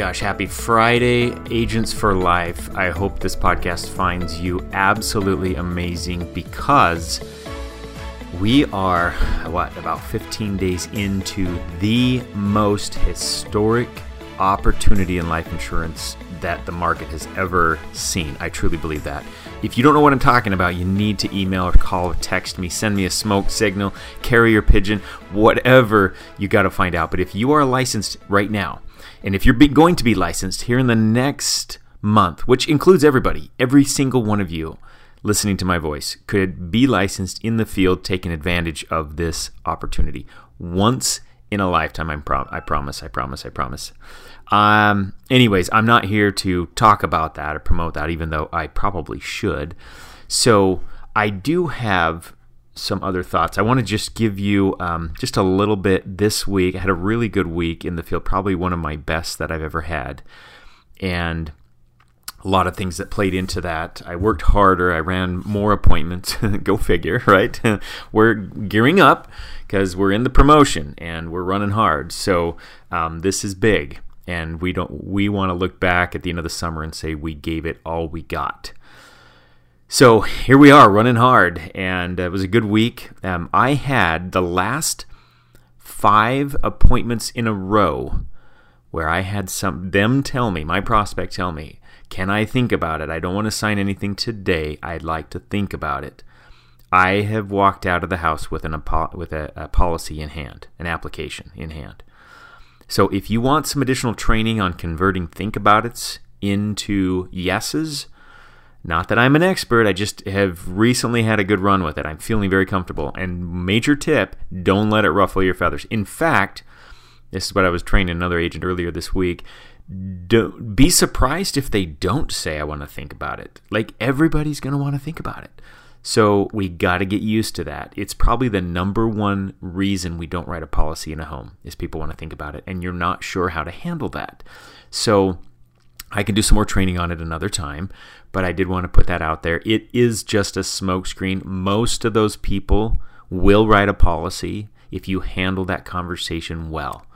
gosh, happy Friday, Agents for Life. I hope this podcast finds you absolutely amazing because we are, what, about 15 days into the most historic opportunity in life insurance that the market has ever seen. I truly believe that. If you don't know what I'm talking about, you need to email or call or text me, send me a smoke signal, carrier pigeon, whatever you got to find out. But if you are licensed right now, and if you're going to be licensed here in the next month, which includes everybody, every single one of you listening to my voice could be licensed in the field, taking advantage of this opportunity once in a lifetime. I'm pro- I promise, I promise, I promise. Um, anyways, I'm not here to talk about that or promote that, even though I probably should. So I do have some other thoughts. I want to just give you um, just a little bit this week. I had a really good week in the field, probably one of my best that I've ever had. And a lot of things that played into that. I worked harder. I ran more appointments. Go figure, right? we're gearing up because we're in the promotion and we're running hard. So um, this is big, and we don't. We want to look back at the end of the summer and say we gave it all we got. So here we are running hard, and it was a good week. Um, I had the last five appointments in a row where I had some them tell me, my prospect tell me, can I think about it? I don't want to sign anything today. I'd like to think about it. I have walked out of the house with an with a, a policy in hand, an application in hand. So if you want some additional training on converting think about it's into yeses, not that I'm an expert, I just have recently had a good run with it. I'm feeling very comfortable. And major tip don't let it ruffle your feathers. In fact, this is what I was training another agent earlier this week. Don't, be surprised if they don't say, I want to think about it. Like everybody's going to want to think about it. So we got to get used to that. It's probably the number one reason we don't write a policy in a home is people want to think about it and you're not sure how to handle that. So I can do some more training on it another time, but I did want to put that out there. It is just a smokescreen. Most of those people will write a policy if you handle that conversation well.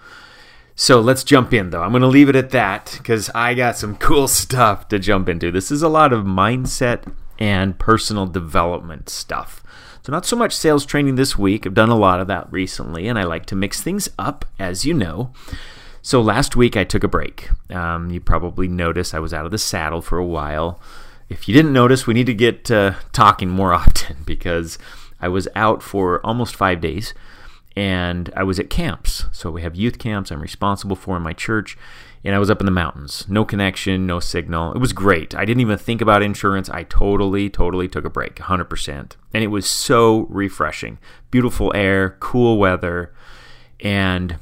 So let's jump in, though. I'm going to leave it at that because I got some cool stuff to jump into. This is a lot of mindset and personal development stuff. So, not so much sales training this week. I've done a lot of that recently, and I like to mix things up, as you know. So last week I took a break. Um, you probably noticed I was out of the saddle for a while. If you didn't notice, we need to get uh, talking more often because I was out for almost five days and I was at camps. So we have youth camps I'm responsible for in my church. And I was up in the mountains. No connection, no signal. It was great. I didn't even think about insurance. I totally, totally took a break, 100%. And it was so refreshing. Beautiful air, cool weather. And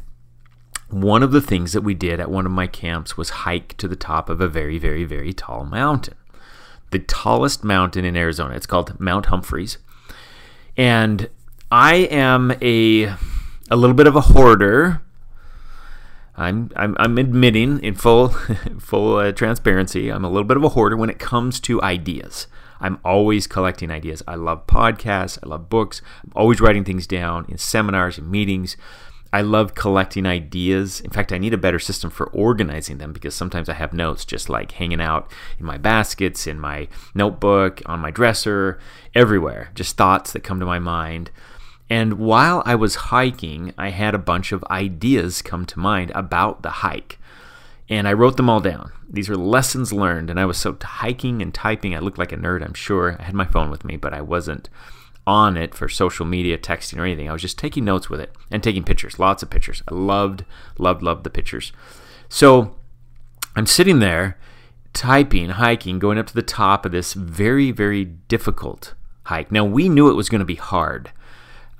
one of the things that we did at one of my camps was hike to the top of a very, very, very tall mountain. The tallest mountain in Arizona. It's called Mount Humphreys. And I am a a little bit of a hoarder. I'm I'm, I'm admitting in full full uh, transparency, I'm a little bit of a hoarder when it comes to ideas. I'm always collecting ideas. I love podcasts, I love books. I'm always writing things down in seminars and meetings. I love collecting ideas. In fact, I need a better system for organizing them because sometimes I have notes just like hanging out in my baskets, in my notebook, on my dresser, everywhere. Just thoughts that come to my mind. And while I was hiking, I had a bunch of ideas come to mind about the hike. And I wrote them all down. These are lessons learned. And I was so hiking and typing. I looked like a nerd, I'm sure. I had my phone with me, but I wasn't on it for social media, texting, or anything. I was just taking notes with it and taking pictures, lots of pictures. I loved, loved, loved the pictures. So I'm sitting there typing, hiking, going up to the top of this very, very difficult hike. Now, we knew it was going to be hard.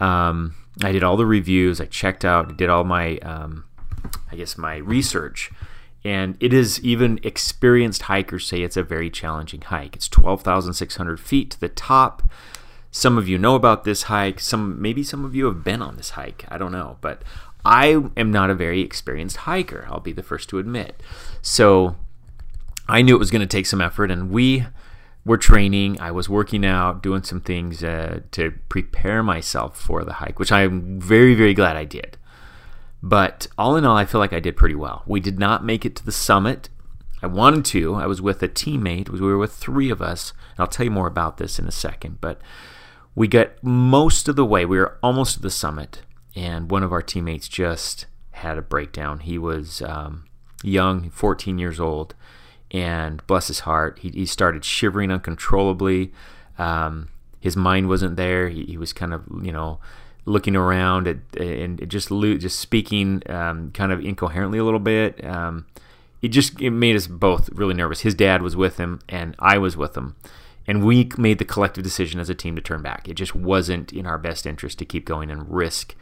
Um, I did all the reviews, I checked out, did all my, um, I guess, my research. And it is even experienced hikers say it's a very challenging hike. It's 12,600 feet to the top. Some of you know about this hike. Some maybe some of you have been on this hike. I don't know, but I am not a very experienced hiker. I'll be the first to admit. So I knew it was going to take some effort, and we were training. I was working out, doing some things uh, to prepare myself for the hike, which I'm very, very glad I did. But all in all, I feel like I did pretty well. We did not make it to the summit. I wanted to. I was with a teammate. We were with three of us. And I'll tell you more about this in a second. But we got most of the way. We were almost at the summit. And one of our teammates just had a breakdown. He was um, young, 14 years old. And bless his heart, he, he started shivering uncontrollably. Um, his mind wasn't there. He, he, was kind of, you know, looking around at, and just just speaking um, kind of incoherently a little bit. Um, it just it made us both really nervous. His dad was with him, and I was with him, and we made the collective decision as a team to turn back. It just wasn't in our best interest to keep going and risk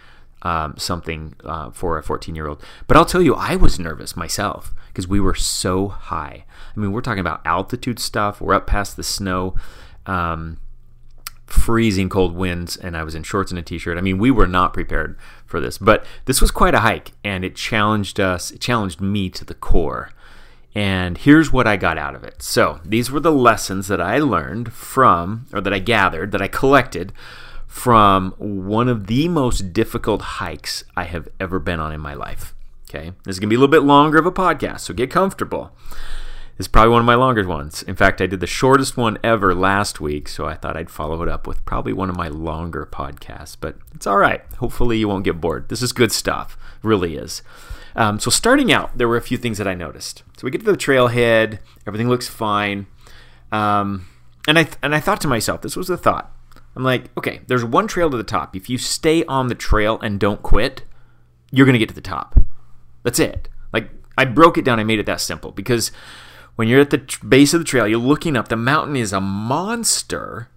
um, something uh, for a 14 year old. But I'll tell you, I was nervous myself because we were so high. I mean, we're talking about altitude stuff. We're up past the snow. Um, freezing cold winds and I was in shorts and a t-shirt. I mean, we were not prepared for this, but this was quite a hike and it challenged us, it challenged me to the core. And here's what I got out of it. So, these were the lessons that I learned from or that I gathered, that I collected from one of the most difficult hikes I have ever been on in my life. Okay? This is going to be a little bit longer of a podcast, so get comfortable. This is probably one of my longer ones. In fact, I did the shortest one ever last week, so I thought I'd follow it up with probably one of my longer podcasts. But it's all right. Hopefully, you won't get bored. This is good stuff. Really is. Um, so, starting out, there were a few things that I noticed. So, we get to the trailhead, everything looks fine. Um, and, I th- and I thought to myself, this was the thought. I'm like, okay, there's one trail to the top. If you stay on the trail and don't quit, you're going to get to the top. That's it. Like, I broke it down, I made it that simple because when you're at the base of the trail, you're looking up. The mountain is a monster.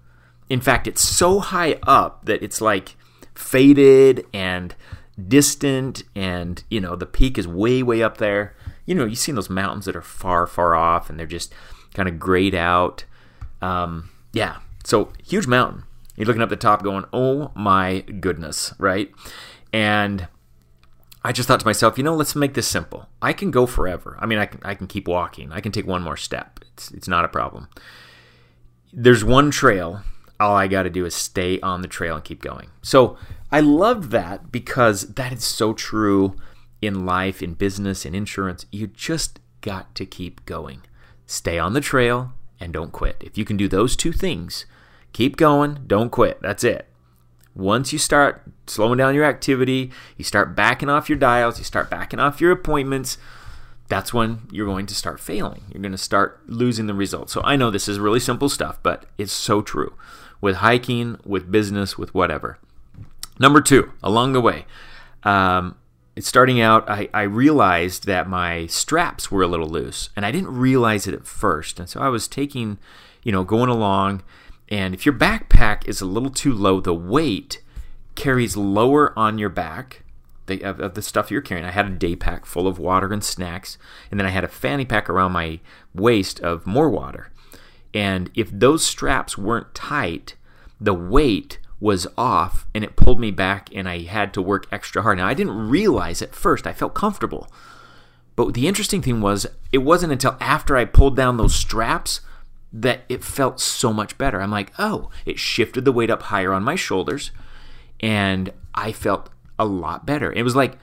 In fact, it's so high up that it's like faded and distant, and you know the peak is way, way up there. You know, you've seen those mountains that are far, far off, and they're just kind of grayed out. Um, yeah, so huge mountain. You're looking up the top, going, "Oh my goodness!" Right? And I just thought to myself, you know, let's make this simple. I can go forever. I mean, I can, I can keep walking. I can take one more step. It's, it's not a problem. There's one trail. All I got to do is stay on the trail and keep going. So I loved that because that is so true in life, in business, in insurance. You just got to keep going. Stay on the trail and don't quit. If you can do those two things, keep going, don't quit. That's it. Once you start slowing down your activity, you start backing off your dials, you start backing off your appointments, that's when you're going to start failing. You're going to start losing the results. So I know this is really simple stuff, but it's so true with hiking, with business, with whatever. Number two, along the way, um, starting out, I, I realized that my straps were a little loose, and I didn't realize it at first. And so I was taking, you know, going along and if your backpack is a little too low, the weight carries lower on your back the, of, of, the stuff you're carrying. I had a day pack full of water and snacks, and then I had a fanny pack around my waist of more water. And if those straps weren't tight, the weight was off and it pulled me back, and I had to work extra hard. Now, I didn't realize at first, I felt comfortable. But the interesting thing was, it wasn't until after I pulled down those straps that it felt so much better. I'm like, oh, it shifted the weight up higher on my shoulders, and I felt a lot better. It was like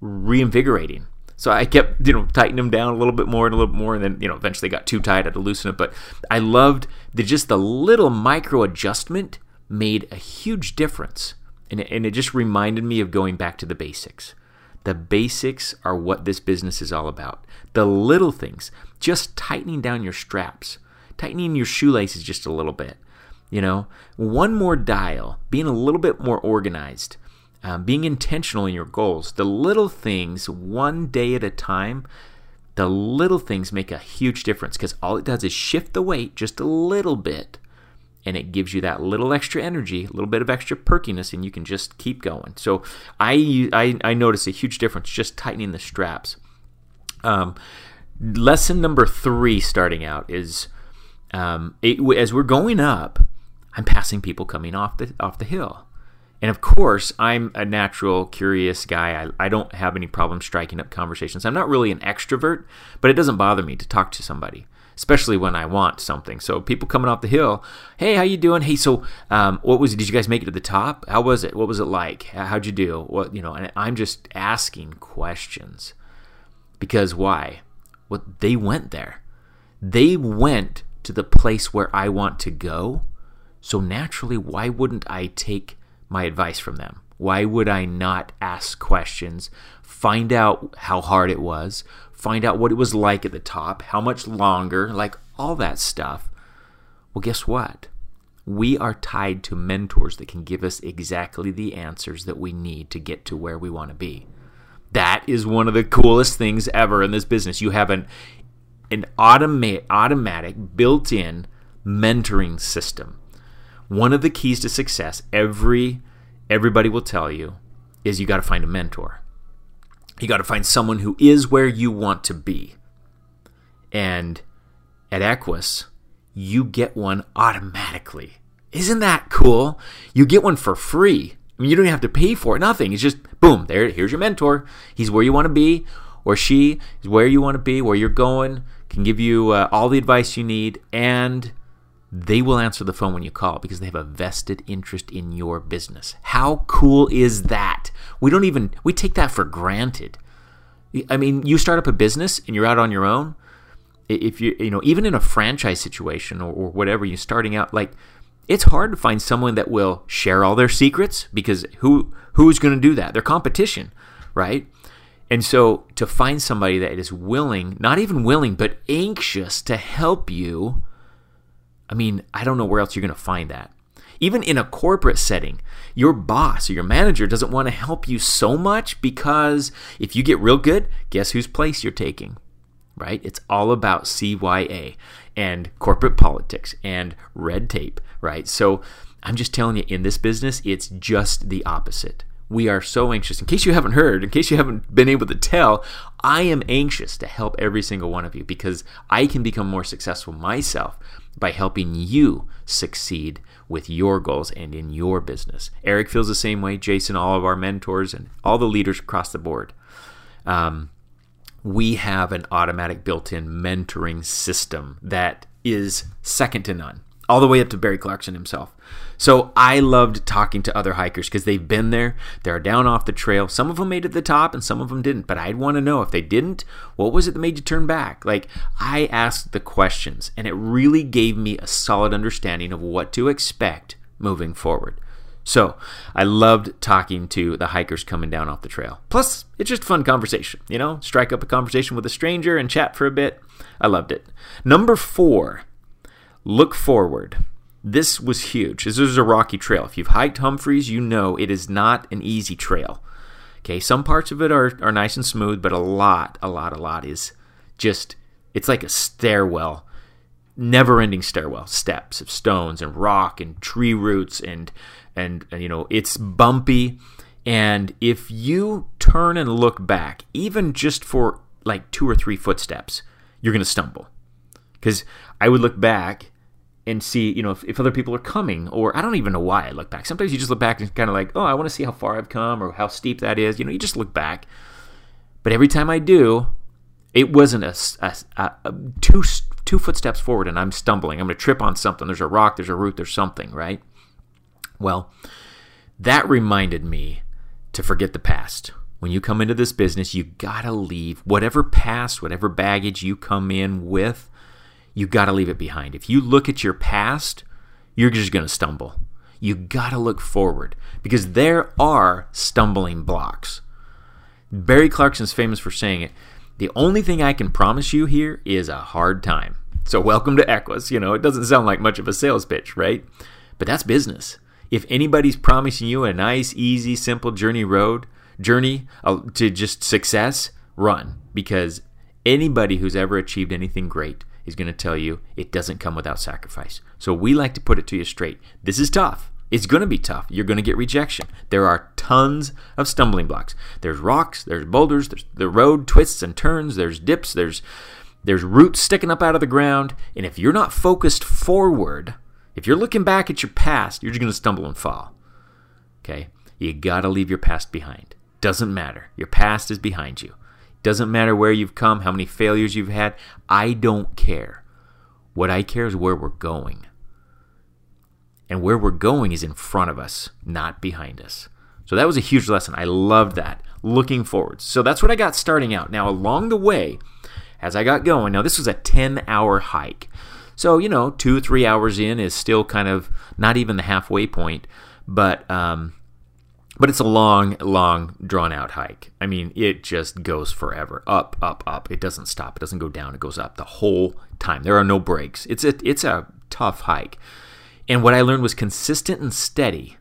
reinvigorating. So I kept, you know, tightening them down a little bit more and a little bit more, and then, you know, eventually got too tight. I had to loosen it. But I loved the just the little micro adjustment made a huge difference, and it, and it just reminded me of going back to the basics. The basics are what this business is all about. The little things, just tightening down your straps tightening your shoelaces just a little bit. You know, one more dial, being a little bit more organized, um, being intentional in your goals. The little things, one day at a time, the little things make a huge difference because all it does is shift the weight just a little bit and it gives you that little extra energy, a little bit of extra perkiness, and you can just keep going. So I I, I notice a huge difference just tightening the straps. Um, lesson number three, starting out, is um, it, as we're going up, I'm passing people coming off the off the hill. And of course, I'm a natural, curious guy. I, I don't have any problem striking up conversations. I'm not really an extrovert, but it doesn't bother me to talk to somebody. Especially when I want something. So people coming off the hill, hey, how you doing? Hey, so um, what was it? Did you guys make it to the top? How was it? What was it like? How'd you do? What you know? And I'm just asking questions because why? What well, they went there. They went to the place where I want to go. So naturally, why wouldn't I take my advice from them? Why would I not ask questions, find out how hard it was, find out what it was like at the top, how much longer, like all that stuff? Well, guess what? We are tied to mentors that can give us exactly the answers that we need to get to where we want to be. That is one of the coolest things ever in this business. You have an an automa- automatic built-in mentoring system. One of the keys to success, every everybody will tell you, is you got to find a mentor. You got to find someone who is where you want to be. And at Equus, you get one automatically. Isn't that cool? You get one for free. I mean, you don't even have to pay for it. Nothing. It's just boom. There. Here's your mentor. He's where you want to be, or she is where you want to be, where you're going. Can give you uh, all the advice you need, and they will answer the phone when you call because they have a vested interest in your business. How cool is that? We don't even we take that for granted. I mean, you start up a business and you're out on your own. If you you know even in a franchise situation or, or whatever, you're starting out like it's hard to find someone that will share all their secrets because who who's going to do that? Their competition, right? And so to find somebody that is willing, not even willing, but anxious to help you I mean, I don't know where else you're going to find that. Even in a corporate setting, your boss or your manager doesn't want to help you so much because if you get real good, guess whose place you're taking? Right? It's all about CYA and corporate politics and red tape, right? So I'm just telling you, in this business, it's just the opposite. We are so anxious. In case you haven't heard, in case you haven't been able to tell, I am anxious to help every single one of you because I can become more successful myself by helping you succeed with your goals and in your business. Eric feels the same way, Jason, all of our mentors, and all the leaders across the board. Um, we have an automatic built in mentoring system that is second to none all the way up to Barry Clarkson himself. So I loved talking to other hikers because they've been there. They're down off the trail. Some of them made it to the top and some of them didn't. But I'd want to know if they didn't, what was it that made you turn back? Like I asked the questions and it really gave me a solid understanding of what to expect moving forward. So I loved talking to the hikers coming down off the trail. Plus, it's just fun conversation, you know? Strike up a conversation with a stranger and chat for a bit. I loved it. Number four Look forward. This was huge. This is a rocky trail. If you've hiked Humphreys, you know it is not an easy trail. Okay, some parts of it are, are nice and smooth, but a lot, a lot, a lot is just, it's like a stairwell, never ending stairwell, steps of stones and rock and tree roots and, and, and, you know, it's bumpy. And if you turn and look back, even just for like two or three footsteps, you're going to stumble. Because I would look back and see, you know, if, if other people are coming, or I don't even know why I look back. Sometimes you just look back and kind of like, oh, I want to see how far I've come or how steep that is. You know, you just look back. But every time I do, it wasn't a, a, a, two two footsteps forward, and I'm stumbling. I'm going to trip on something. There's a rock. There's a root. There's something, right? Well, that reminded me to forget the past. When you come into this business, you got to leave whatever past, whatever baggage you come in with you got to leave it behind. If you look at your past, you're just going to stumble. You got to look forward because there are stumbling blocks. Barry Clarkson's famous for saying it. The only thing I can promise you here is a hard time. So, welcome to Equus. You know, it doesn't sound like much of a sales pitch, right? But that's business. If anybody's promising you a nice, easy, simple journey road, journey uh, to just success, run because anybody who's ever achieved anything great is going to tell you it doesn't come without sacrifice. So we like to put it to you straight. This is tough. It's going to be tough. You're going to get rejection. There are tons of stumbling blocks. There's rocks, there's boulders, there's the road twists and turns, there's dips, there's there's roots sticking up out of the ground, and if you're not focused forward, if you're looking back at your past, you're just going to stumble and fall. Okay? You got to leave your past behind. Doesn't matter. Your past is behind you. Doesn't matter where you've come, how many failures you've had. I don't care. What I care is where we're going. And where we're going is in front of us, not behind us. So that was a huge lesson. I loved that. Looking forward. So that's what I got starting out. Now, along the way, as I got going, now this was a 10 hour hike. So, you know, two, three hours in is still kind of not even the halfway point, but, um, but it's a long, long, drawn out hike. I mean, it just goes forever. Up, up, up. It doesn't stop. It doesn't go down. It goes up the whole time. There are no breaks. It's a, it's a tough hike. And what I learned was consistent and steady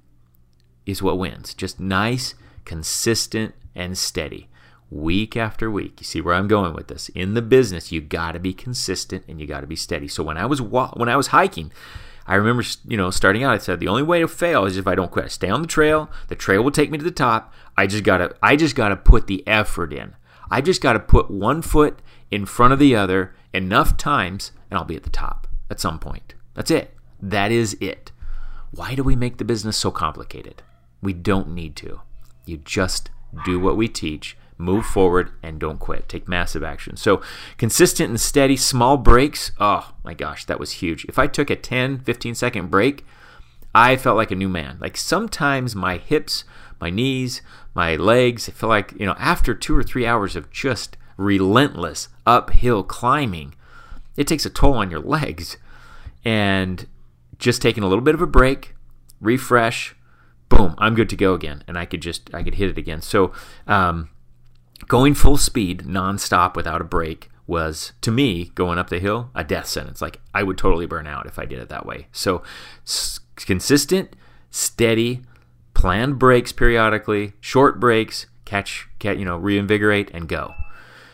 is what wins. Just nice, consistent, and steady week after week. You see where I'm going with this? In the business, you got to be consistent and you got to be steady. So when I was when I was hiking, I remember you know starting out I said the only way to fail is if I don't quit. I stay on the trail. The trail will take me to the top. I just got to I just got to put the effort in. I just got to put one foot in front of the other enough times and I'll be at the top at some point. That's it. That is it. Why do we make the business so complicated? We don't need to. You just do what we teach, move forward, and don't quit. Take massive action. So, consistent and steady, small breaks. Oh my gosh, that was huge. If I took a 10, 15 second break, I felt like a new man. Like sometimes my hips, my knees, my legs, I feel like, you know, after two or three hours of just relentless uphill climbing, it takes a toll on your legs. And just taking a little bit of a break, refresh, boom, I'm good to go again, and I could just I could hit it again. So, um, going full speed, nonstop, without a break, was to me going up the hill a death sentence. Like I would totally burn out if I did it that way. So, s- consistent, steady, planned breaks periodically, short breaks, catch, you know, reinvigorate and go.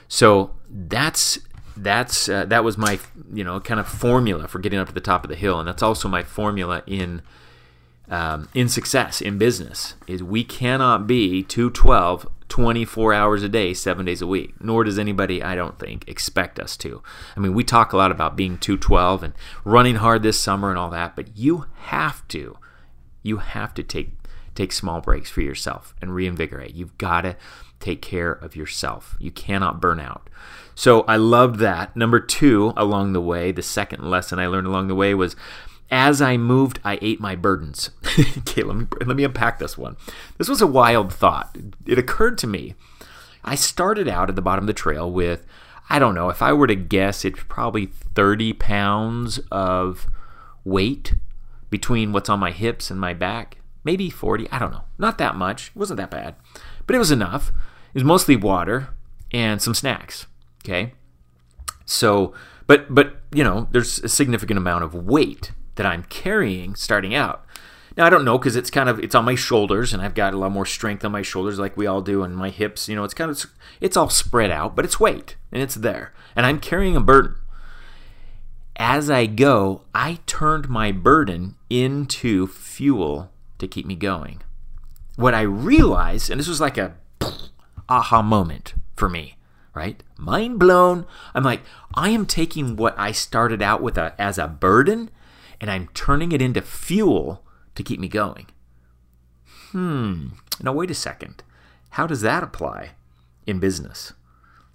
So that's that's uh, that was my you know kind of formula for getting up to the top of the hill, and that's also my formula in um, in success in business. Is we cannot be 212 24 hours a day, seven days a week. Nor does anybody, I don't think, expect us to. I mean, we talk a lot about being 212 and running hard this summer and all that, but you have to, you have to take take small breaks for yourself and reinvigorate. You've got to take care of yourself. You cannot burn out. So I loved that. Number two, along the way, the second lesson I learned along the way was as I moved, I ate my burdens. okay, let me, let me unpack this one. This was a wild thought. It occurred to me. I started out at the bottom of the trail with, I don't know, if I were to guess, it's probably 30 pounds of weight between what's on my hips and my back. Maybe 40, I don't know. Not that much. It wasn't that bad. But it was enough. It was mostly water and some snacks. Okay. So, but, but, you know, there's a significant amount of weight that I'm carrying starting out. Now I don't know because it's kind of it's on my shoulders and I've got a lot more strength on my shoulders like we all do and my hips, you know, it's kind of it's all spread out, but it's weight and it's there. And I'm carrying a burden. As I go, I turned my burden into fuel to keep me going. What I realized, and this was like a aha moment for me, right? Mind blown. I'm like, I am taking what I started out with a, as a burden and I'm turning it into fuel to keep me going. Hmm. Now, wait a second. How does that apply in business?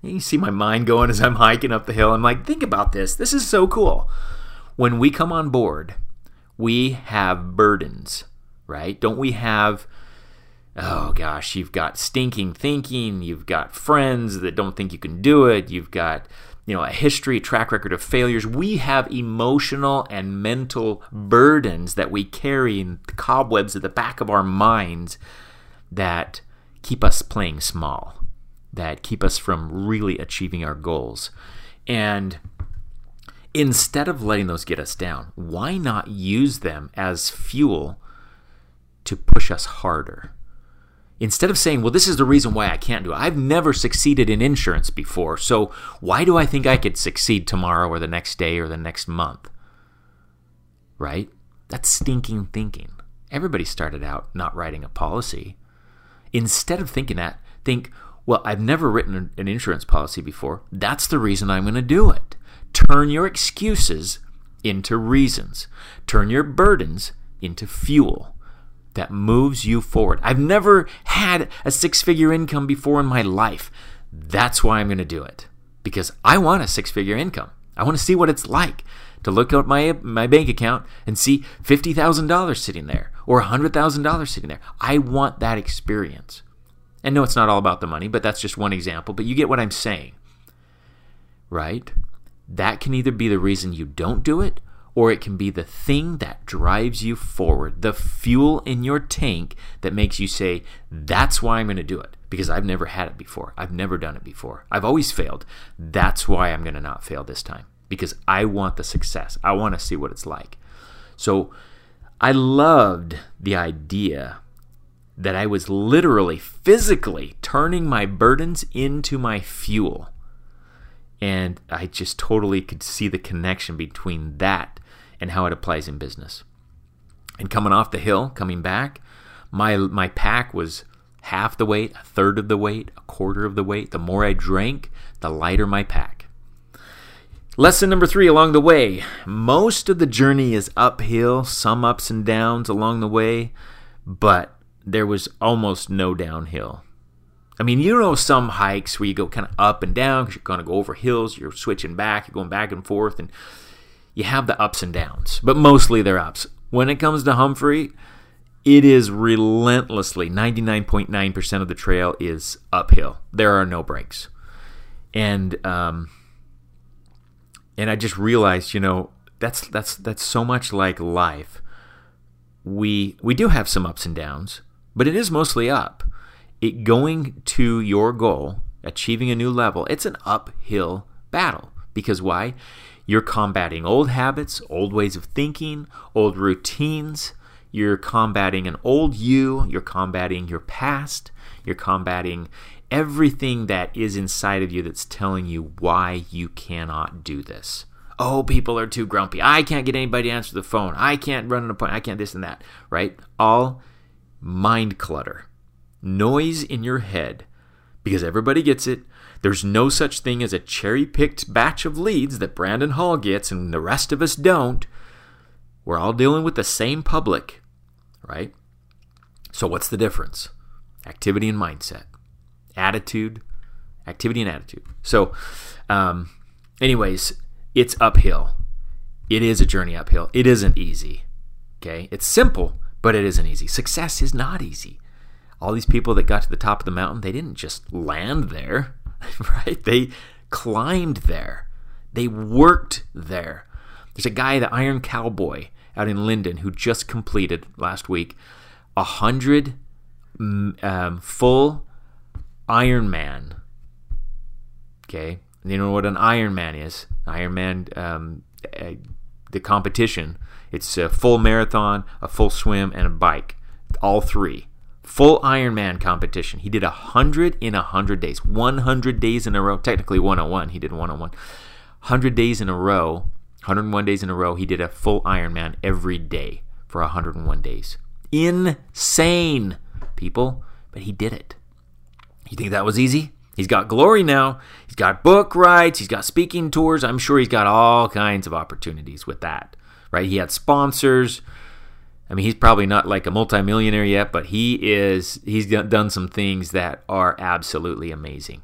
You see my mind going as I'm hiking up the hill. I'm like, think about this. This is so cool. When we come on board, we have burdens, right? Don't we have oh gosh, you've got stinking thinking, you've got friends that don't think you can do it, you've got you know a history, track record of failures. We have emotional and mental burdens that we carry in the cobwebs at the back of our minds that keep us playing small, that keep us from really achieving our goals. And instead of letting those get us down, why not use them as fuel to push us harder? Instead of saying, well, this is the reason why I can't do it. I've never succeeded in insurance before, so why do I think I could succeed tomorrow or the next day or the next month? Right? That's stinking thinking. Everybody started out not writing a policy. Instead of thinking that, think, well, I've never written an insurance policy before. That's the reason I'm going to do it. Turn your excuses into reasons, turn your burdens into fuel that moves you forward. I've never had a six figure income before in my life. That's why I'm going to do it because I want a six figure income. I want to see what it's like to look at my my bank account and see fifty thousand dollars sitting there or hundred thousand dollars sitting there. I want that experience. And no, it's not all about the money, but that's just one example. But you get what I'm saying, right? That can either be the reason you don't do it, or it can be the thing that drives you forward, the fuel in your tank that makes you say, That's why I'm going to do it. Because I've never had it before. I've never done it before. I've always failed. That's why I'm going to not fail this time. Because I want the success. I want to see what it's like. So I loved the idea that I was literally, physically turning my burdens into my fuel. And I just totally could see the connection between that and how it applies in business. And coming off the hill, coming back, my my pack was half the weight, a third of the weight, a quarter of the weight. The more I drank, the lighter my pack. Lesson number three along the way. Most of the journey is uphill, some ups and downs along the way, but there was almost no downhill. I mean, you know, some hikes where you go kind of up and down because you're going to go over hills, you're switching back, you're going back and forth, and you have the ups and downs, but mostly they're ups. When it comes to Humphrey, it is relentlessly 99.9% of the trail is uphill. There are no breaks. And um, and I just realized, you know, that's that's that's so much like life. We we do have some ups and downs, but it is mostly up. It going to your goal, achieving a new level, it's an uphill battle. Because why? You're combating old habits, old ways of thinking, old routines. You're combating an old you. You're combating your past. You're combating everything that is inside of you that's telling you why you cannot do this. Oh, people are too grumpy. I can't get anybody to answer the phone. I can't run an appointment. I can't this and that, right? All mind clutter, noise in your head, because everybody gets it. There's no such thing as a cherry picked batch of leads that Brandon Hall gets and the rest of us don't. We're all dealing with the same public, right? So, what's the difference? Activity and mindset, attitude, activity and attitude. So, um, anyways, it's uphill. It is a journey uphill. It isn't easy. Okay? It's simple, but it isn't easy. Success is not easy. All these people that got to the top of the mountain, they didn't just land there. right? They climbed there, they worked there. There's a guy, the Iron Cowboy, out in Lindon, who just completed last week a hundred mm, um, full Ironman. Okay, you know what an Ironman is? Ironman, um, uh, the competition. It's a full marathon, a full swim, and a bike. All three full Ironman competition. He did 100 in 100 days. 100 days in a row. Technically 101. He did 101. 100 days in a row. 101 days in a row. He did a full Ironman every day for 101 days. Insane, people. But he did it. You think that was easy? He's got glory now. He's got book rights. He's got speaking tours. I'm sure he's got all kinds of opportunities with that. Right? He had sponsors. I mean, he's probably not like a multimillionaire yet, but he is. He's done some things that are absolutely amazing.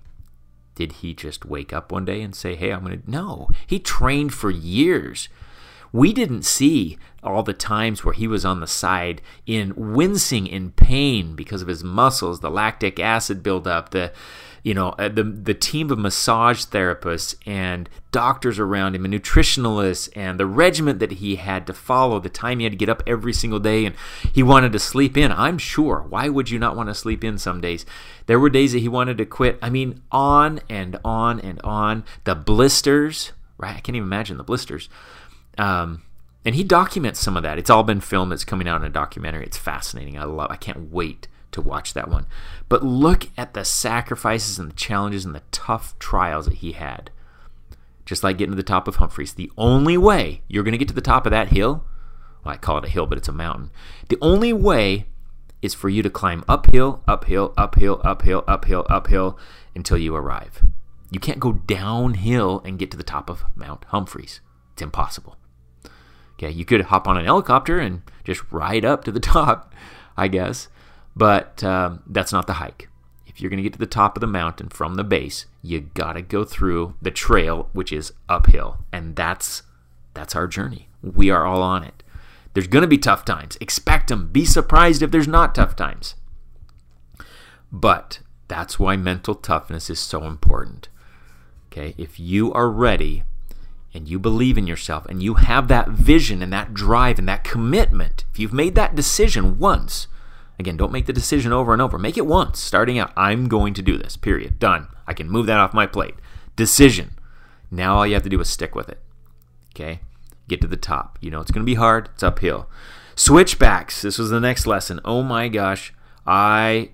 Did he just wake up one day and say, "Hey, I'm going to"? No, he trained for years. We didn't see all the times where he was on the side in wincing in pain because of his muscles, the lactic acid buildup, the you know, uh, the the team of massage therapists and doctors around him and nutritionalists and the regiment that he had to follow, the time he had to get up every single day and he wanted to sleep in. I'm sure. Why would you not want to sleep in some days? There were days that he wanted to quit. I mean, on and on and on. The blisters, right? I can't even imagine the blisters. Um, and he documents some of that. It's all been filmed. It's coming out in a documentary. It's fascinating. I love. I can't wait to watch that one. But look at the sacrifices and the challenges and the tough trials that he had. Just like getting to the top of Humphreys. The only way you're going to get to the top of that hill, well, I call it a hill, but it's a mountain. The only way is for you to climb uphill, uphill, uphill, uphill, uphill, uphill until you arrive. You can't go downhill and get to the top of Mount Humphreys. It's impossible. Okay, you could hop on an helicopter and just ride up to the top, I guess. But um, that's not the hike. If you're going to get to the top of the mountain from the base, you got to go through the trail, which is uphill. And that's That's our journey. We are all on it. There's going to be tough times. Expect them. Be surprised if there's not tough times. But that's why mental toughness is so important. Okay? If you are ready and you believe in yourself and you have that vision and that drive and that commitment, if you've made that decision once, again, don't make the decision over and over. Make it once, starting out. I'm going to do this, period. Done. I can move that off my plate. Decision. Now all you have to do is stick with it. Okay? Get to the top. You know it's going to be hard, it's uphill. Switchbacks. This was the next lesson. Oh my gosh. I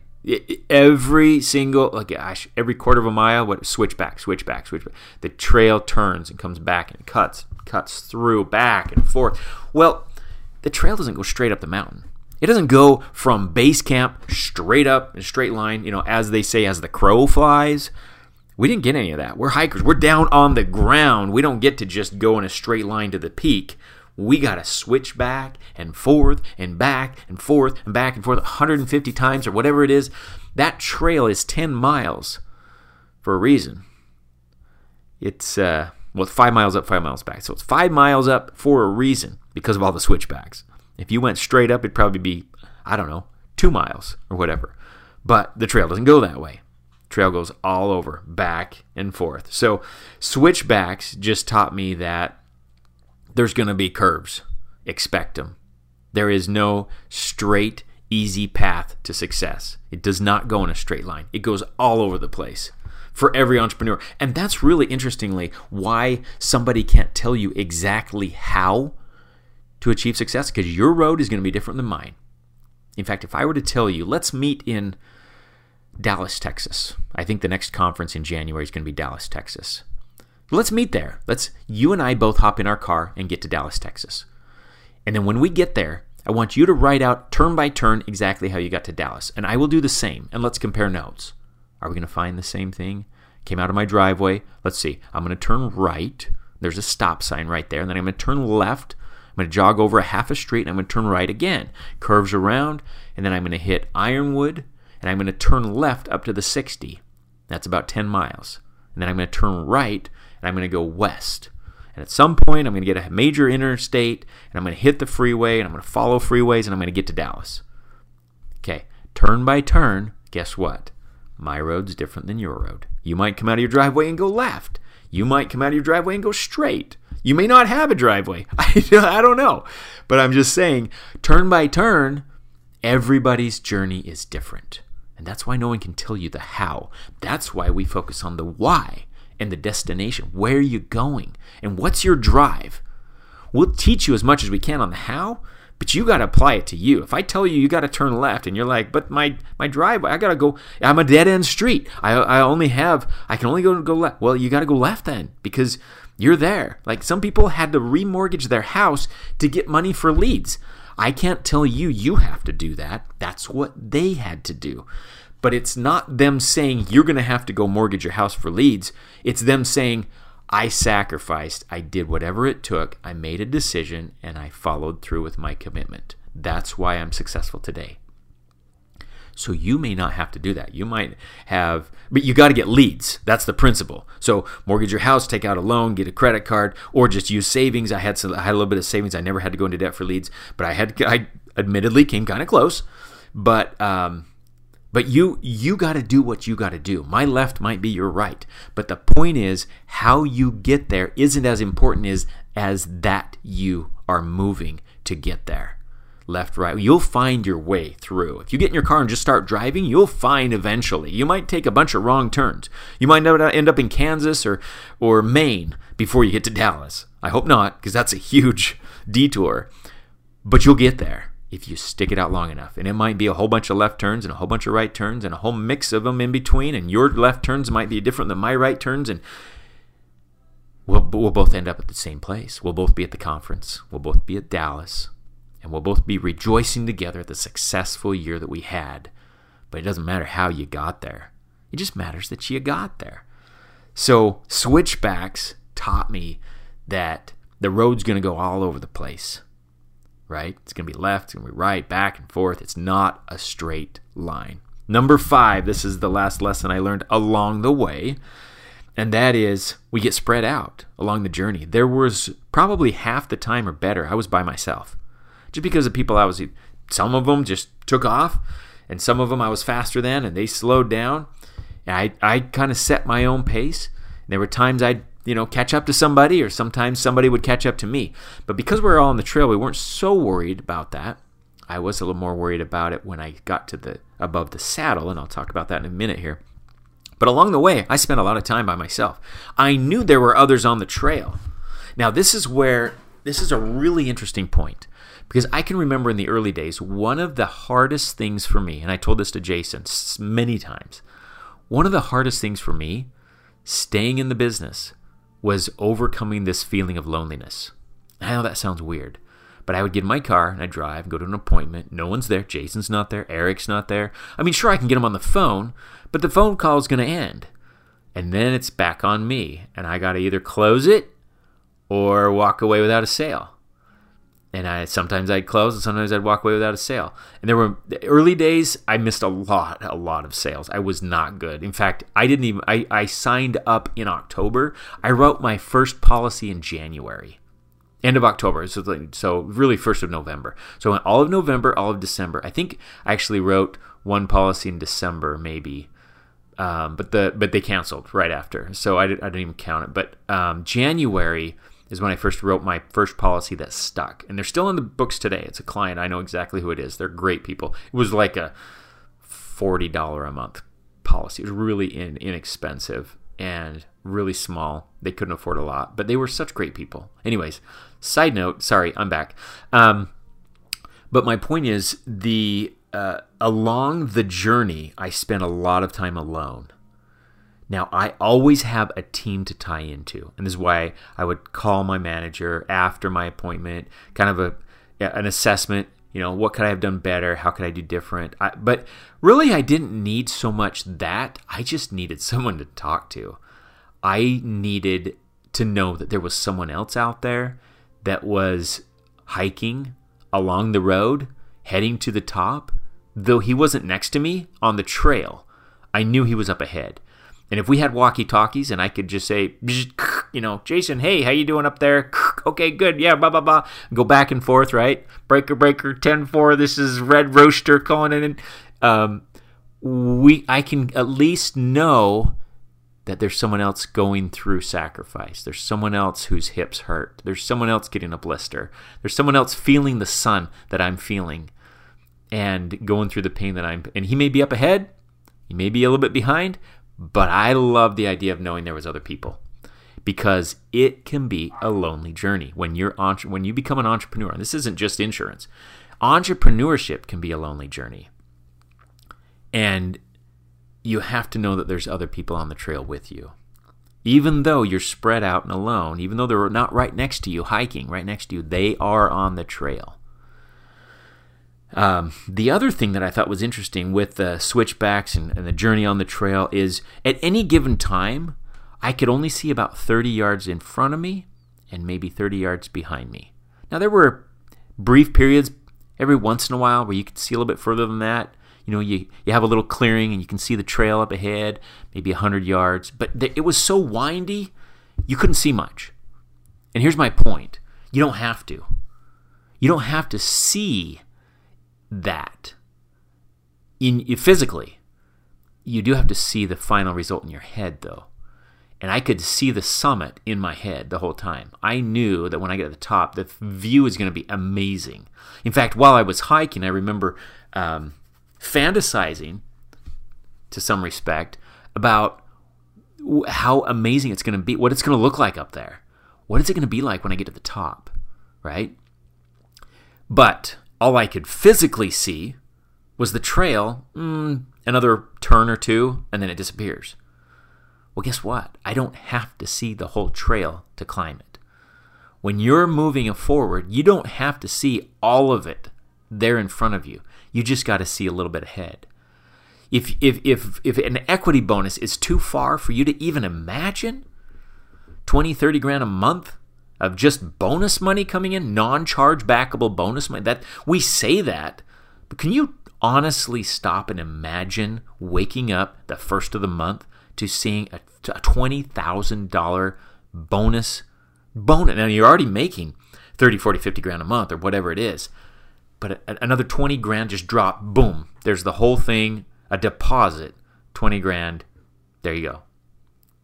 every single like gosh, every quarter of a mile what switchback switchback switchback the trail turns and comes back and cuts cuts through back and forth well the trail doesn't go straight up the mountain it doesn't go from base camp straight up in a straight line you know as they say as the crow flies we didn't get any of that we're hikers we're down on the ground we don't get to just go in a straight line to the peak we got to switch back and forth and back and forth and back and forth 150 times or whatever it is. That trail is 10 miles for a reason. It's, uh, well, it's five miles up, five miles back. So it's five miles up for a reason because of all the switchbacks. If you went straight up, it'd probably be, I don't know, two miles or whatever. But the trail doesn't go that way. Trail goes all over, back and forth. So switchbacks just taught me that there's going to be curves. Expect them. There is no straight, easy path to success. It does not go in a straight line, it goes all over the place for every entrepreneur. And that's really interestingly why somebody can't tell you exactly how to achieve success because your road is going to be different than mine. In fact, if I were to tell you, let's meet in Dallas, Texas. I think the next conference in January is going to be Dallas, Texas. Let's meet there. Let's you and I both hop in our car and get to Dallas, Texas. And then when we get there, I want you to write out turn by turn exactly how you got to Dallas. And I will do the same. And let's compare notes. Are we going to find the same thing? Came out of my driveway. Let's see. I'm going to turn right. There's a stop sign right there. And then I'm going to turn left. I'm going to jog over a half a street and I'm going to turn right again. Curves around. And then I'm going to hit Ironwood. And I'm going to turn left up to the 60. That's about 10 miles. And then I'm going to turn right and I'm going to go west. And at some point, I'm going to get a major interstate, and I'm going to hit the freeway, and I'm going to follow freeways, and I'm going to get to Dallas. Okay, turn by turn, guess what? My road's different than your road. You might come out of your driveway and go left. You might come out of your driveway and go straight. You may not have a driveway. I, don't know. But I'm just saying, turn by turn, everybody's journey is different. And that's why no one can tell you the how. That's why we focus on the why and the destination. Where are you going? And what's your drive? We'll teach you as much as we can on the how, but you got to apply it to you. If I tell you you got to turn left and you're like, but my my driveway, I got to go, I'm a dead end street. I, I only have, I can only go, go left. Well, you got to go left then because you're there. Like some people had to remortgage their house to get money for leads. I can't tell you you have to do that. That's what they had to do but it's not them saying you're going to have to go mortgage your house for leads. It's them saying, I sacrificed, I did whatever it took, I made a decision, and I followed through with my commitment. That's why I'm successful today. So you may not have to do that. You might have, but you got to get leads. That's the principle. So mortgage your house, take out a loan, get a credit card, or just use savings. I had some, I had a little bit of savings. I never had to go into debt for leads, but I had, I admittedly came kind of close. But um, but you you got to do what you got to do. My left might be your right, but the point is how you get there isn't as important as as that you are moving to get there. Left, right. You'll find your way through. If you get in your car and just start driving, you'll find eventually. You might take a bunch of wrong turns. You might end up in Kansas or or Maine before you get to Dallas. I hope not, because that's a huge detour. But you'll get there if you stick it out long enough. And it might be a whole bunch of left turns and a whole bunch of right turns and a whole mix of them in between. And your left turns might be different than my right turns. And we'll, we'll both end up at the same place. We'll both be at the conference. We'll both be at Dallas. And we'll both be rejoicing together at the successful year that we had. But it doesn't matter how you got there, it just matters that you got there. So, switchbacks taught me that the road's going to go all over the place right? It's going to be left, it's going to be right, back and forth. It's not a straight line. Number five, this is the last lesson I learned along the way, and that is we get spread out along the journey. There was probably half the time or better I was by myself, just because the people I was. Some of them just took off, and some of them I was faster than, and they slowed down. And I I kind of set my own pace. And there were times I'd you know catch up to somebody, or sometimes somebody would catch up to me. But because we were all on the trail, we weren't so worried about that. I was a little more worried about it when I got to the above the saddle, and I'll talk about that in a minute here. But along the way, I spent a lot of time by myself. I knew there were others on the trail. Now, this is where this is a really interesting point because I can remember in the early days, one of the hardest things for me, and I told this to Jason many times, one of the hardest things for me staying in the business was overcoming this feeling of loneliness. I know that sounds weird, but I would get in my car and I'd drive and go to an appointment. No one's there. Jason's not there. Eric's not there. I mean, sure, I can get him on the phone, but the phone call is going to end. And then it's back on me. And I got to either close it or walk away without a sale. And I sometimes I'd close and sometimes I'd walk away without a sale. And there were early days I missed a lot, a lot of sales. I was not good. In fact, I didn't even I, I signed up in October. I wrote my first policy in January end of October. So, so really first of November. So in all of November, all of December. I think I actually wrote one policy in December, maybe. Um, but the but they canceled right after, so I, did, I didn't even count it. But um, January is when I first wrote my first policy that stuck, and they're still in the books today. It's a client I know exactly who it is. They're great people. It was like a forty dollar a month policy. It was really in, inexpensive and really small. They couldn't afford a lot, but they were such great people. Anyways, Side note, sorry, I'm back. Um, but my point is the uh, along the journey, I spent a lot of time alone. Now, I always have a team to tie into, and this is why I would call my manager after my appointment, kind of a an assessment. You know, what could I have done better? How could I do different? I, but really, I didn't need so much that. I just needed someone to talk to. I needed to know that there was someone else out there that was hiking along the road, heading to the top, though he wasn't next to me on the trail, I knew he was up ahead. And if we had walkie-talkies and I could just say, you know, Jason, hey, how you doing up there? Okay, good. Yeah, blah, blah, blah. Go back and forth, right? Breaker, breaker, 10-4. This is Red Roaster calling in. Um, we, I can at least know that there's someone else going through sacrifice. There's someone else whose hips hurt. There's someone else getting a blister. There's someone else feeling the sun that I'm feeling and going through the pain that I'm and he may be up ahead, he may be a little bit behind, but I love the idea of knowing there was other people because it can be a lonely journey when you're when you become an entrepreneur. And this isn't just insurance. Entrepreneurship can be a lonely journey. And you have to know that there's other people on the trail with you. Even though you're spread out and alone, even though they're not right next to you, hiking right next to you, they are on the trail. Um, the other thing that I thought was interesting with the switchbacks and, and the journey on the trail is at any given time, I could only see about 30 yards in front of me and maybe 30 yards behind me. Now, there were brief periods every once in a while where you could see a little bit further than that, you know you, you have a little clearing and you can see the trail up ahead maybe 100 yards but it was so windy you couldn't see much. And here's my point. You don't have to. You don't have to see that in physically you do have to see the final result in your head though and I could see the summit in my head the whole time. I knew that when I get to the top, the view is going to be amazing. In fact, while I was hiking, I remember um, fantasizing to some respect about how amazing it's going to be, what it's going to look like up there. What is it going to be like when I get to the top, right? But all I could physically see was the trail, mm, another turn or two, and then it disappears. Well, guess what? I don't have to see the whole trail to climb it. When you're moving forward, you don't have to see all of it there in front of you. You just got to see a little bit ahead. If, if, if, if an equity bonus is too far for you to even imagine, 20, 30 grand a month of just bonus money coming in, non-charge backable bonus money, that we say that, but can you honestly stop and imagine waking up the first of the month to seeing a, a $20,000 bonus bonus. Now you're already making 30, 40, 50 grand a month or whatever it is. But another 20 grand just drop, boom. There's the whole thing, a deposit, 20 grand. There you go.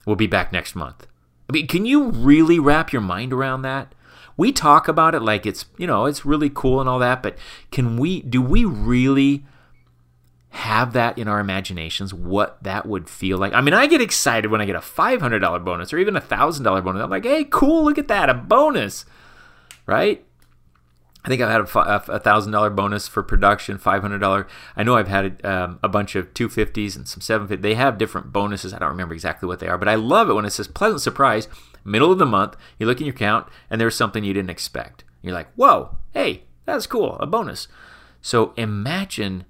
We'll be back next month. I mean, can you really wrap your mind around that? We talk about it like it's, you know, it's really cool and all that, but can we do we really have that in our imaginations what that would feel like. I mean, I get excited when I get a $500 bonus or even a $1,000 bonus. I'm like, hey, cool, look at that, a bonus, right? I think I've had a thousand dollar bonus for production, five hundred dollar. I know I've had um, a bunch of two fifties and some seven fifty. They have different bonuses. I don't remember exactly what they are, but I love it when it says pleasant surprise, middle of the month. You look in your account and there's something you didn't expect. You're like, whoa, hey, that's cool, a bonus. So imagine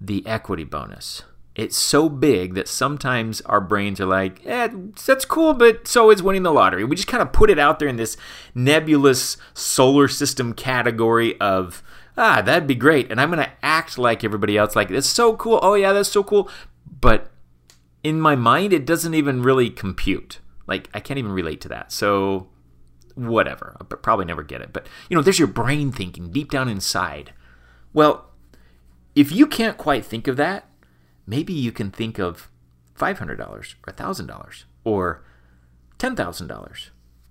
the equity bonus. It's so big that sometimes our brains are like, eh, that's cool, but so is winning the lottery. We just kind of put it out there in this nebulous solar system category of, ah, that'd be great. And I'm going to act like everybody else, like, it's so cool. Oh, yeah, that's so cool. But in my mind, it doesn't even really compute. Like, I can't even relate to that. So, whatever. I'll probably never get it. But, you know, there's your brain thinking deep down inside. Well, if you can't quite think of that, maybe you can think of $500 or $1,000 or $10,000.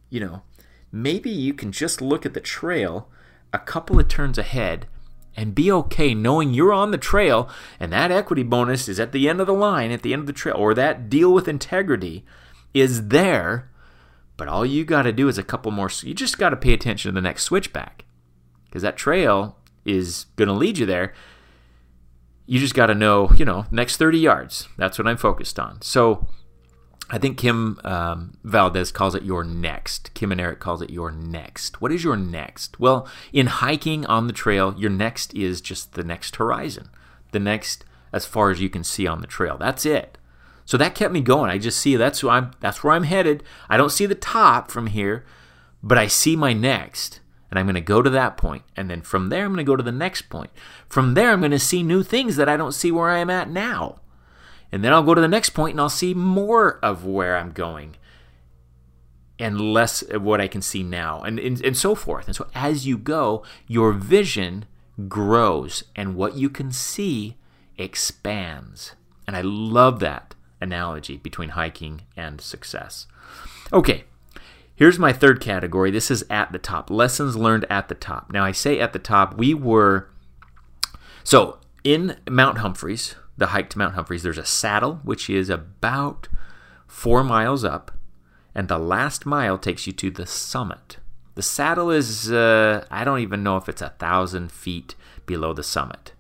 You know, maybe you can just look at the trail a couple of turns ahead and be okay knowing you're on the trail and that equity bonus is at the end of the line, at the end of the trail, or that deal with integrity is there. But all you got to do is a couple more. You just got to pay attention to the next switchback because that trail is going to lead you there you just got to know, you know, next 30 yards. That's what I'm focused on. So I think Kim um, Valdez calls it your next. Kim and Eric calls it your next. What is your next? Well, in hiking on the trail, your next is just the next horizon, the next as far as you can see on the trail. That's it. So that kept me going. I just see that's where I'm that's where I'm headed. I don't see the top from here, but I see my next and I'm going to go to that point. And then from there, I'm going to go to the next point. From there, I'm going to see new things that I don't see where I am at now. And then I'll go to the next point and I'll see more of where I'm going and less of what I can see now, and, and, and so forth. And so as you go, your vision grows and what you can see expands. And I love that analogy between hiking and success. Okay, Here's my third category. This is at the top. Lessons learned at the top. Now, I say at the top, we were. So, in Mount Humphreys, the hike to Mount Humphreys, there's a saddle, which is about four miles up, and the last mile takes you to the summit. The saddle is, uh, I don't even know if it's a thousand feet below the summit.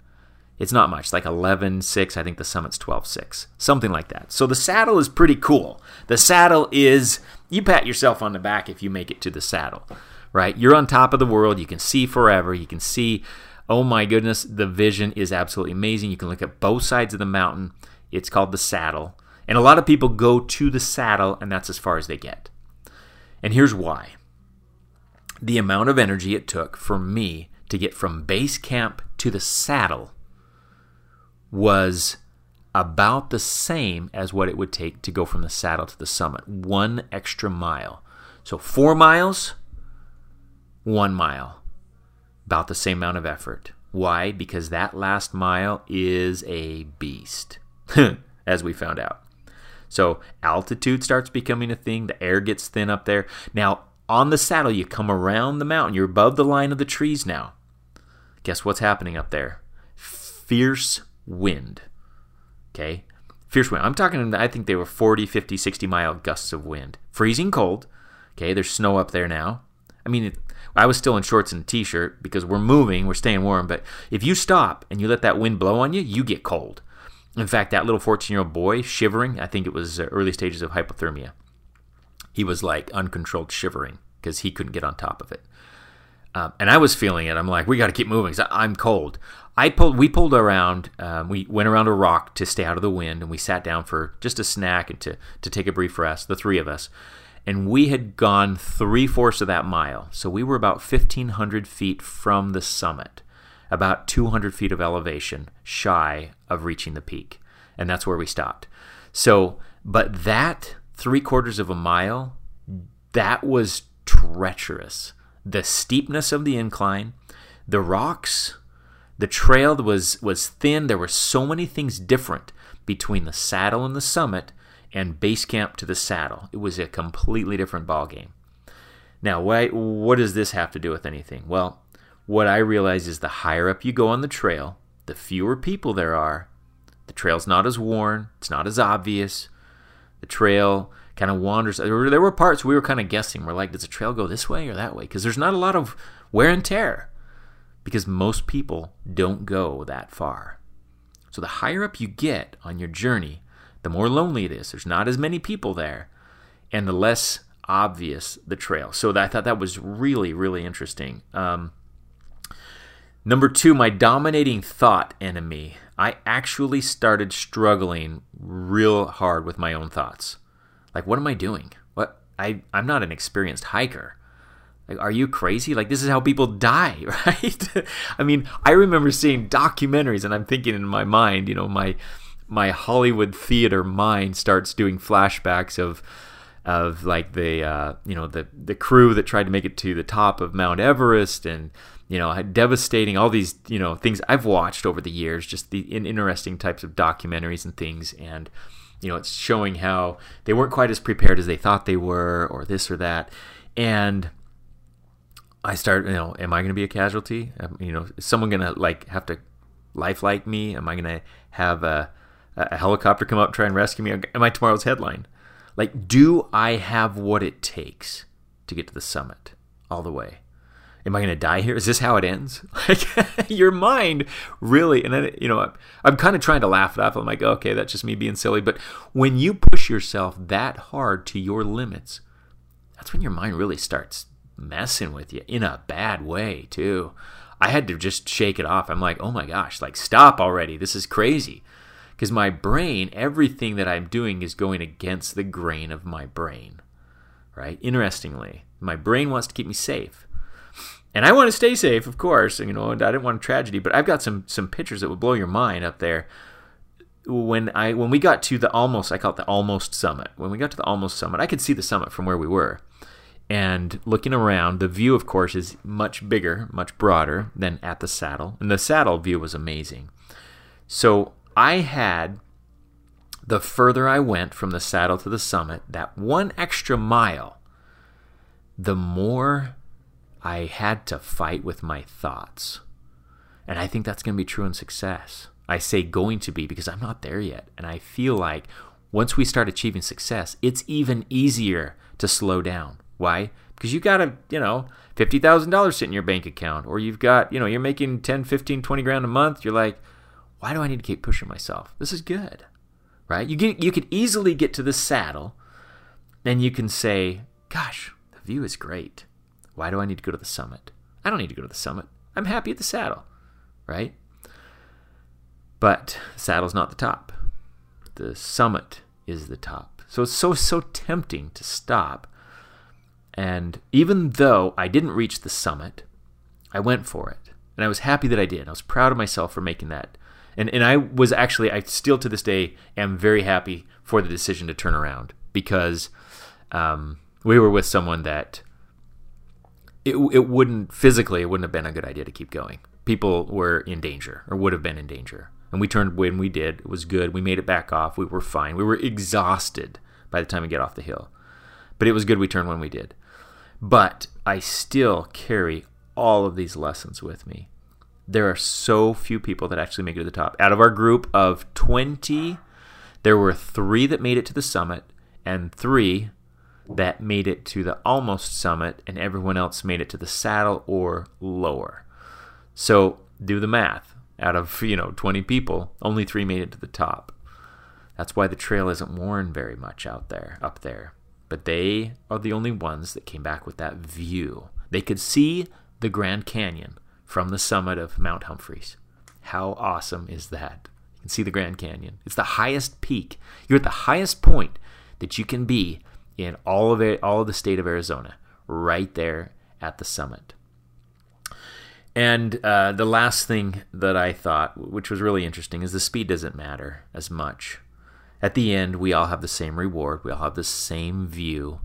It's not much, like 11.6. I think the summit's 12.6, something like that. So the saddle is pretty cool. The saddle is, you pat yourself on the back if you make it to the saddle, right? You're on top of the world. You can see forever. You can see, oh my goodness, the vision is absolutely amazing. You can look at both sides of the mountain. It's called the saddle. And a lot of people go to the saddle, and that's as far as they get. And here's why the amount of energy it took for me to get from base camp to the saddle was about the same as what it would take to go from the saddle to the summit. One extra mile. So four miles, one mile. About the same amount of effort. Why? Because that last mile is a beast, as we found out. So altitude starts becoming a thing. The air gets thin up there. Now, on the saddle, you come around the mountain. You're above the line of the trees now. Guess what's happening up there? Fierce wind. Okay? Fierce wind. I'm talking, I think they were 40, 50, 60 mile gusts of wind. Freezing cold. Okay, there's snow up there now. I mean, it, I was still in shorts and a t shirt because we're moving, we're staying warm. But if you stop and you let that wind blow on you, you get cold. In fact, that little 14 year old boy shivering, I think it was uh, early stages of hypothermia. He was like uncontrolled shivering because he couldn't get on top of it. Um, and I was feeling it. I'm like, we got to keep moving. I'm cold. I pulled. We pulled around. Um, we went around a rock to stay out of the wind, and we sat down for just a snack and to to take a brief rest. The three of us, and we had gone three fourths of that mile. So we were about 1,500 feet from the summit, about 200 feet of elevation shy of reaching the peak, and that's where we stopped. So But that three quarters of a mile, that was treacherous. The steepness of the incline, the rocks, the trail was was thin. There were so many things different between the saddle and the summit and base camp to the saddle. It was a completely different ball game. Now, why, what does this have to do with anything? Well, what I realize is the higher up you go on the trail, the fewer people there are. The trail's not as worn, it's not as obvious. The trail kind of wanders. There were parts we were kind of guessing. We're like, does the trail go this way or that way? Because there's not a lot of wear and tear. Because most people don't go that far. So the higher up you get on your journey, the more lonely it is. There's not as many people there, and the less obvious the trail. So I thought that was really, really interesting. Um, number two, my dominating thought enemy. I actually started struggling real hard with my own thoughts. Like, what am I doing? What I I'm not an experienced hiker. Like, are you crazy? Like, this is how people die, right? I mean, I remember seeing documentaries, and I'm thinking in my mind, you know, my my Hollywood theater mind starts doing flashbacks of of like the uh, you know the the crew that tried to make it to the top of Mount Everest and you know devastating all these you know things I've watched over the years just the in interesting types of documentaries and things and you know it's showing how they weren't quite as prepared as they thought they were or this or that and I start you know am I going to be a casualty you know is someone going to like have to Life Flight me am I going to have a a helicopter come up try and rescue me? Am I tomorrow's headline? Like, do I have what it takes to get to the summit all the way? Am I going to die here? Is this how it ends? Like, your mind really, and then, you know, I'm, I'm kind of trying to laugh it off. I'm like, okay, that's just me being silly. But when you push yourself that hard to your limits, that's when your mind really starts messing with you in a bad way, too. I had to just shake it off. I'm like, oh my gosh, like, stop already. This is crazy because my brain, everything that I'm doing is going against the grain of my brain. Right? Interestingly, my brain wants to keep me safe. And I want to stay safe, of course. You know, I didn't want a tragedy, but I've got some some pictures that would blow your mind up there. When I when we got to the almost, I call it the almost summit. When we got to the almost summit, I could see the summit from where we were. And looking around, the view, of course, is much bigger, much broader than at the saddle. And the saddle view was amazing. So I had the further I went from the saddle to the summit, that one extra mile, the more I had to fight with my thoughts. And I think that's going to be true in success. I say going to be because I'm not there yet. And I feel like once we start achieving success, it's even easier to slow down. Why? Because you got a, you know, $50,000 sitting in your bank account, or you've got, you know, you're making 10, 15, 20 grand a month. You're like, why do I need to keep pushing myself? This is good, right? You get you could easily get to the saddle, and you can say, "Gosh, the view is great. Why do I need to go to the summit? I don't need to go to the summit. I'm happy at the saddle, right?" But the saddle's not the top. The summit is the top. So it's so so tempting to stop. And even though I didn't reach the summit, I went for it. And I was happy that I did. I was proud of myself for making that and and I was actually I still to this day am very happy for the decision to turn around because um, we were with someone that it it wouldn't physically it wouldn't have been a good idea to keep going. People were in danger or would have been in danger. And we turned when we did. It was good. We made it back off. We were fine. We were exhausted by the time we get off the hill. But it was good we turned when we did. But I still carry all of these lessons with me there are so few people that actually make it to the top. Out of our group of 20, there were three that made it to the summit and three that made it to the almost summit, and everyone else made it to the saddle or lower. So do the math. Out of, you know, 20 people, only three made it to the top. That's why the trail isn't worn very much out there, up there. But they are the only ones that came back with that view. They could see the Grand Canyon from the summit of Mount Humphreys. How awesome is that? You can see the Grand Canyon. It's the highest peak. You're at the highest point that you can be in all of it, all of the state of Arizona, right there at the summit. And uh, the last thing that I thought, which was really interesting, is the speed doesn't matter as much. At the end, we all have the same reward. We all have the same view.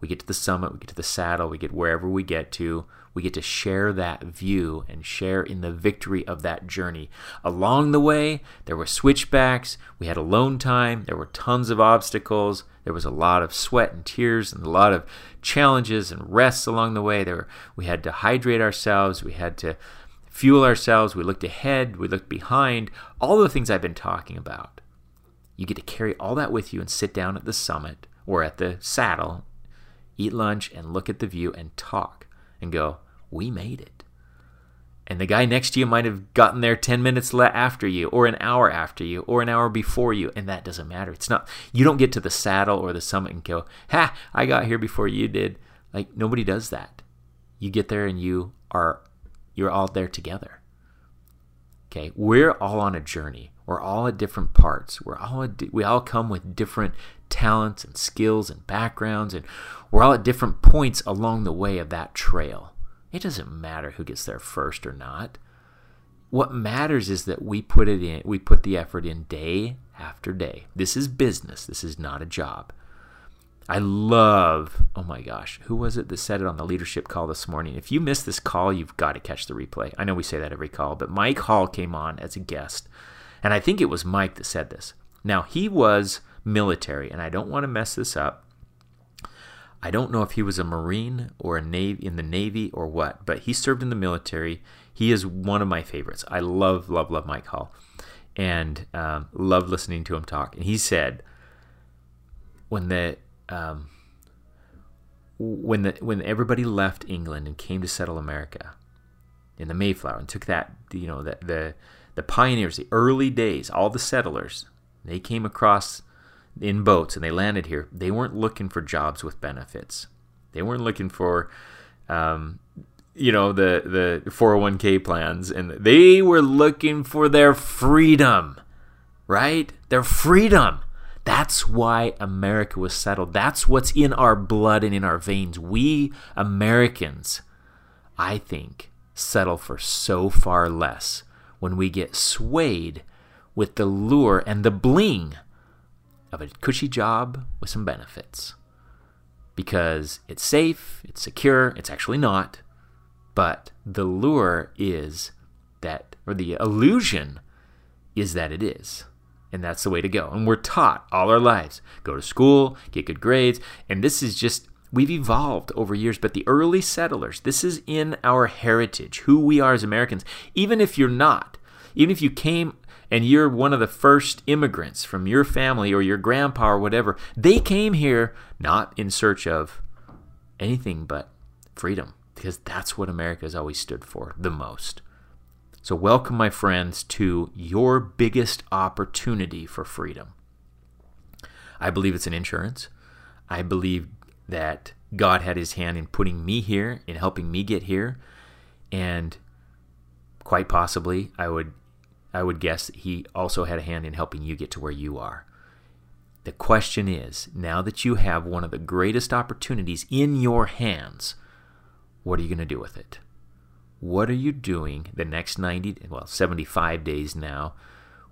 We get to the summit, we get to the saddle, we get wherever we get to. We get to share that view and share in the victory of that journey. Along the way, there were switchbacks, we had alone time, there were tons of obstacles, there was a lot of sweat and tears and a lot of challenges and rests along the way. There we had to hydrate ourselves, we had to fuel ourselves, we looked ahead, we looked behind, all the things I've been talking about. You get to carry all that with you and sit down at the summit or at the saddle, eat lunch, and look at the view and talk and go, We made it. And the guy next to you might have gotten there 10 minutes after you, or an hour after you, or an hour before you, and that doesn't matter. It's not, you don't get to the saddle or the summit and go, Ha, I got here before you did. Like, nobody does that. You get there and you are, you're all there together. Okay, we're all on a journey. We're all at different parts. We're all we all come with different talents and skills and backgrounds, and we're all at different points along the way of that trail. It doesn't matter who gets there first or not. What matters is that we put it in. We put the effort in day after day. This is business. This is not a job. I love, oh my gosh, who was it that said it on the leadership call this morning? If you missed this call, you've got to catch the replay. I know we say that every call, but Mike Hall came on as a guest and I think it was Mike that said this. Now, he was military, and I don't want to mess this up. I don't know if he was a Marine or a Navy in the Navy or what, but he served in the military. He is one of my favorites. I love, love, love Mike Hall, and um, love listening to him talk. And he said, when the um, when the when everybody left England and came to settle America in the Mayflower and took that you know that the the pioneers, the early days, all the settlers, they came across in boats and they landed here. They weren't looking for jobs with benefits. They weren't looking for, um, you know, the the 401k plans, and they were looking for their freedom, right? Their freedom. That's why America was settled. That's what's in our blood and in our veins. We Americans, I think, settle for so far less when we get swayed with the lure and the bling of a cushy job with some benefits. Because it's safe, it's secure, it's actually not, but the lure is that, or the illusion is that it is. And that's the way to go. And we're taught all our lives go to school, get good grades. And this is just, we've evolved over years. But the early settlers, this is in our heritage, who we are as Americans. Even if you're not, even if you came and you're one of the first immigrants from your family or your grandpa or whatever, they came here not in search of anything but freedom because that's what America has always stood for the most. So, welcome, my friends, to your biggest opportunity for freedom. I believe it's an insurance. I believe that God had his hand in putting me here, in helping me get here. And quite possibly, I would I would guess he also had a hand in helping you get to where you are. The question is now that you have one of the greatest opportunities in your hands, what are you going to do with it? What are you doing the next 90, well, 75 days now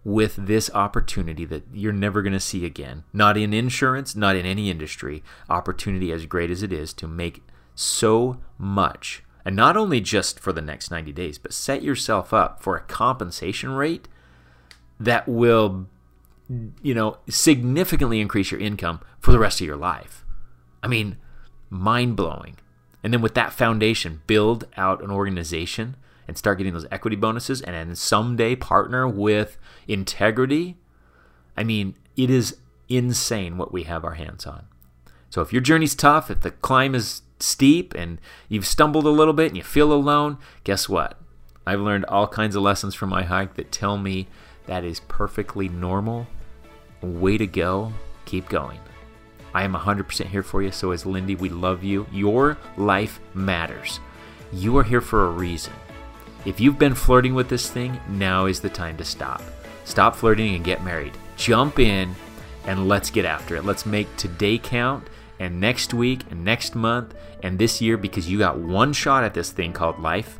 with this opportunity that you're never going to see again? Not in insurance, not in any industry. Opportunity as great as it is to make so much and not only just for the next 90 days, but set yourself up for a compensation rate that will, you know, significantly increase your income for the rest of your life. I mean, mind blowing. And then with that foundation, build out an organization and start getting those equity bonuses and then someday partner with integrity. I mean, it is insane what we have our hands on. So if your journey's tough, if the climb is steep and you've stumbled a little bit and you feel alone, guess what? I've learned all kinds of lessons from my hike that tell me that is perfectly normal. Way to go. Keep going. I am 100% here for you. So is Lindy. We love you. Your life matters. You are here for a reason. If you've been flirting with this thing, now is the time to stop. Stop flirting and get married. Jump in and let's get after it. Let's make today count and next week and next month and this year because you got one shot at this thing called life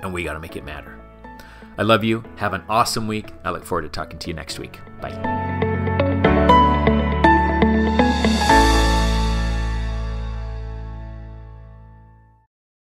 and we got to make it matter. I love you. Have an awesome week. I look forward to talking to you next week. Bye.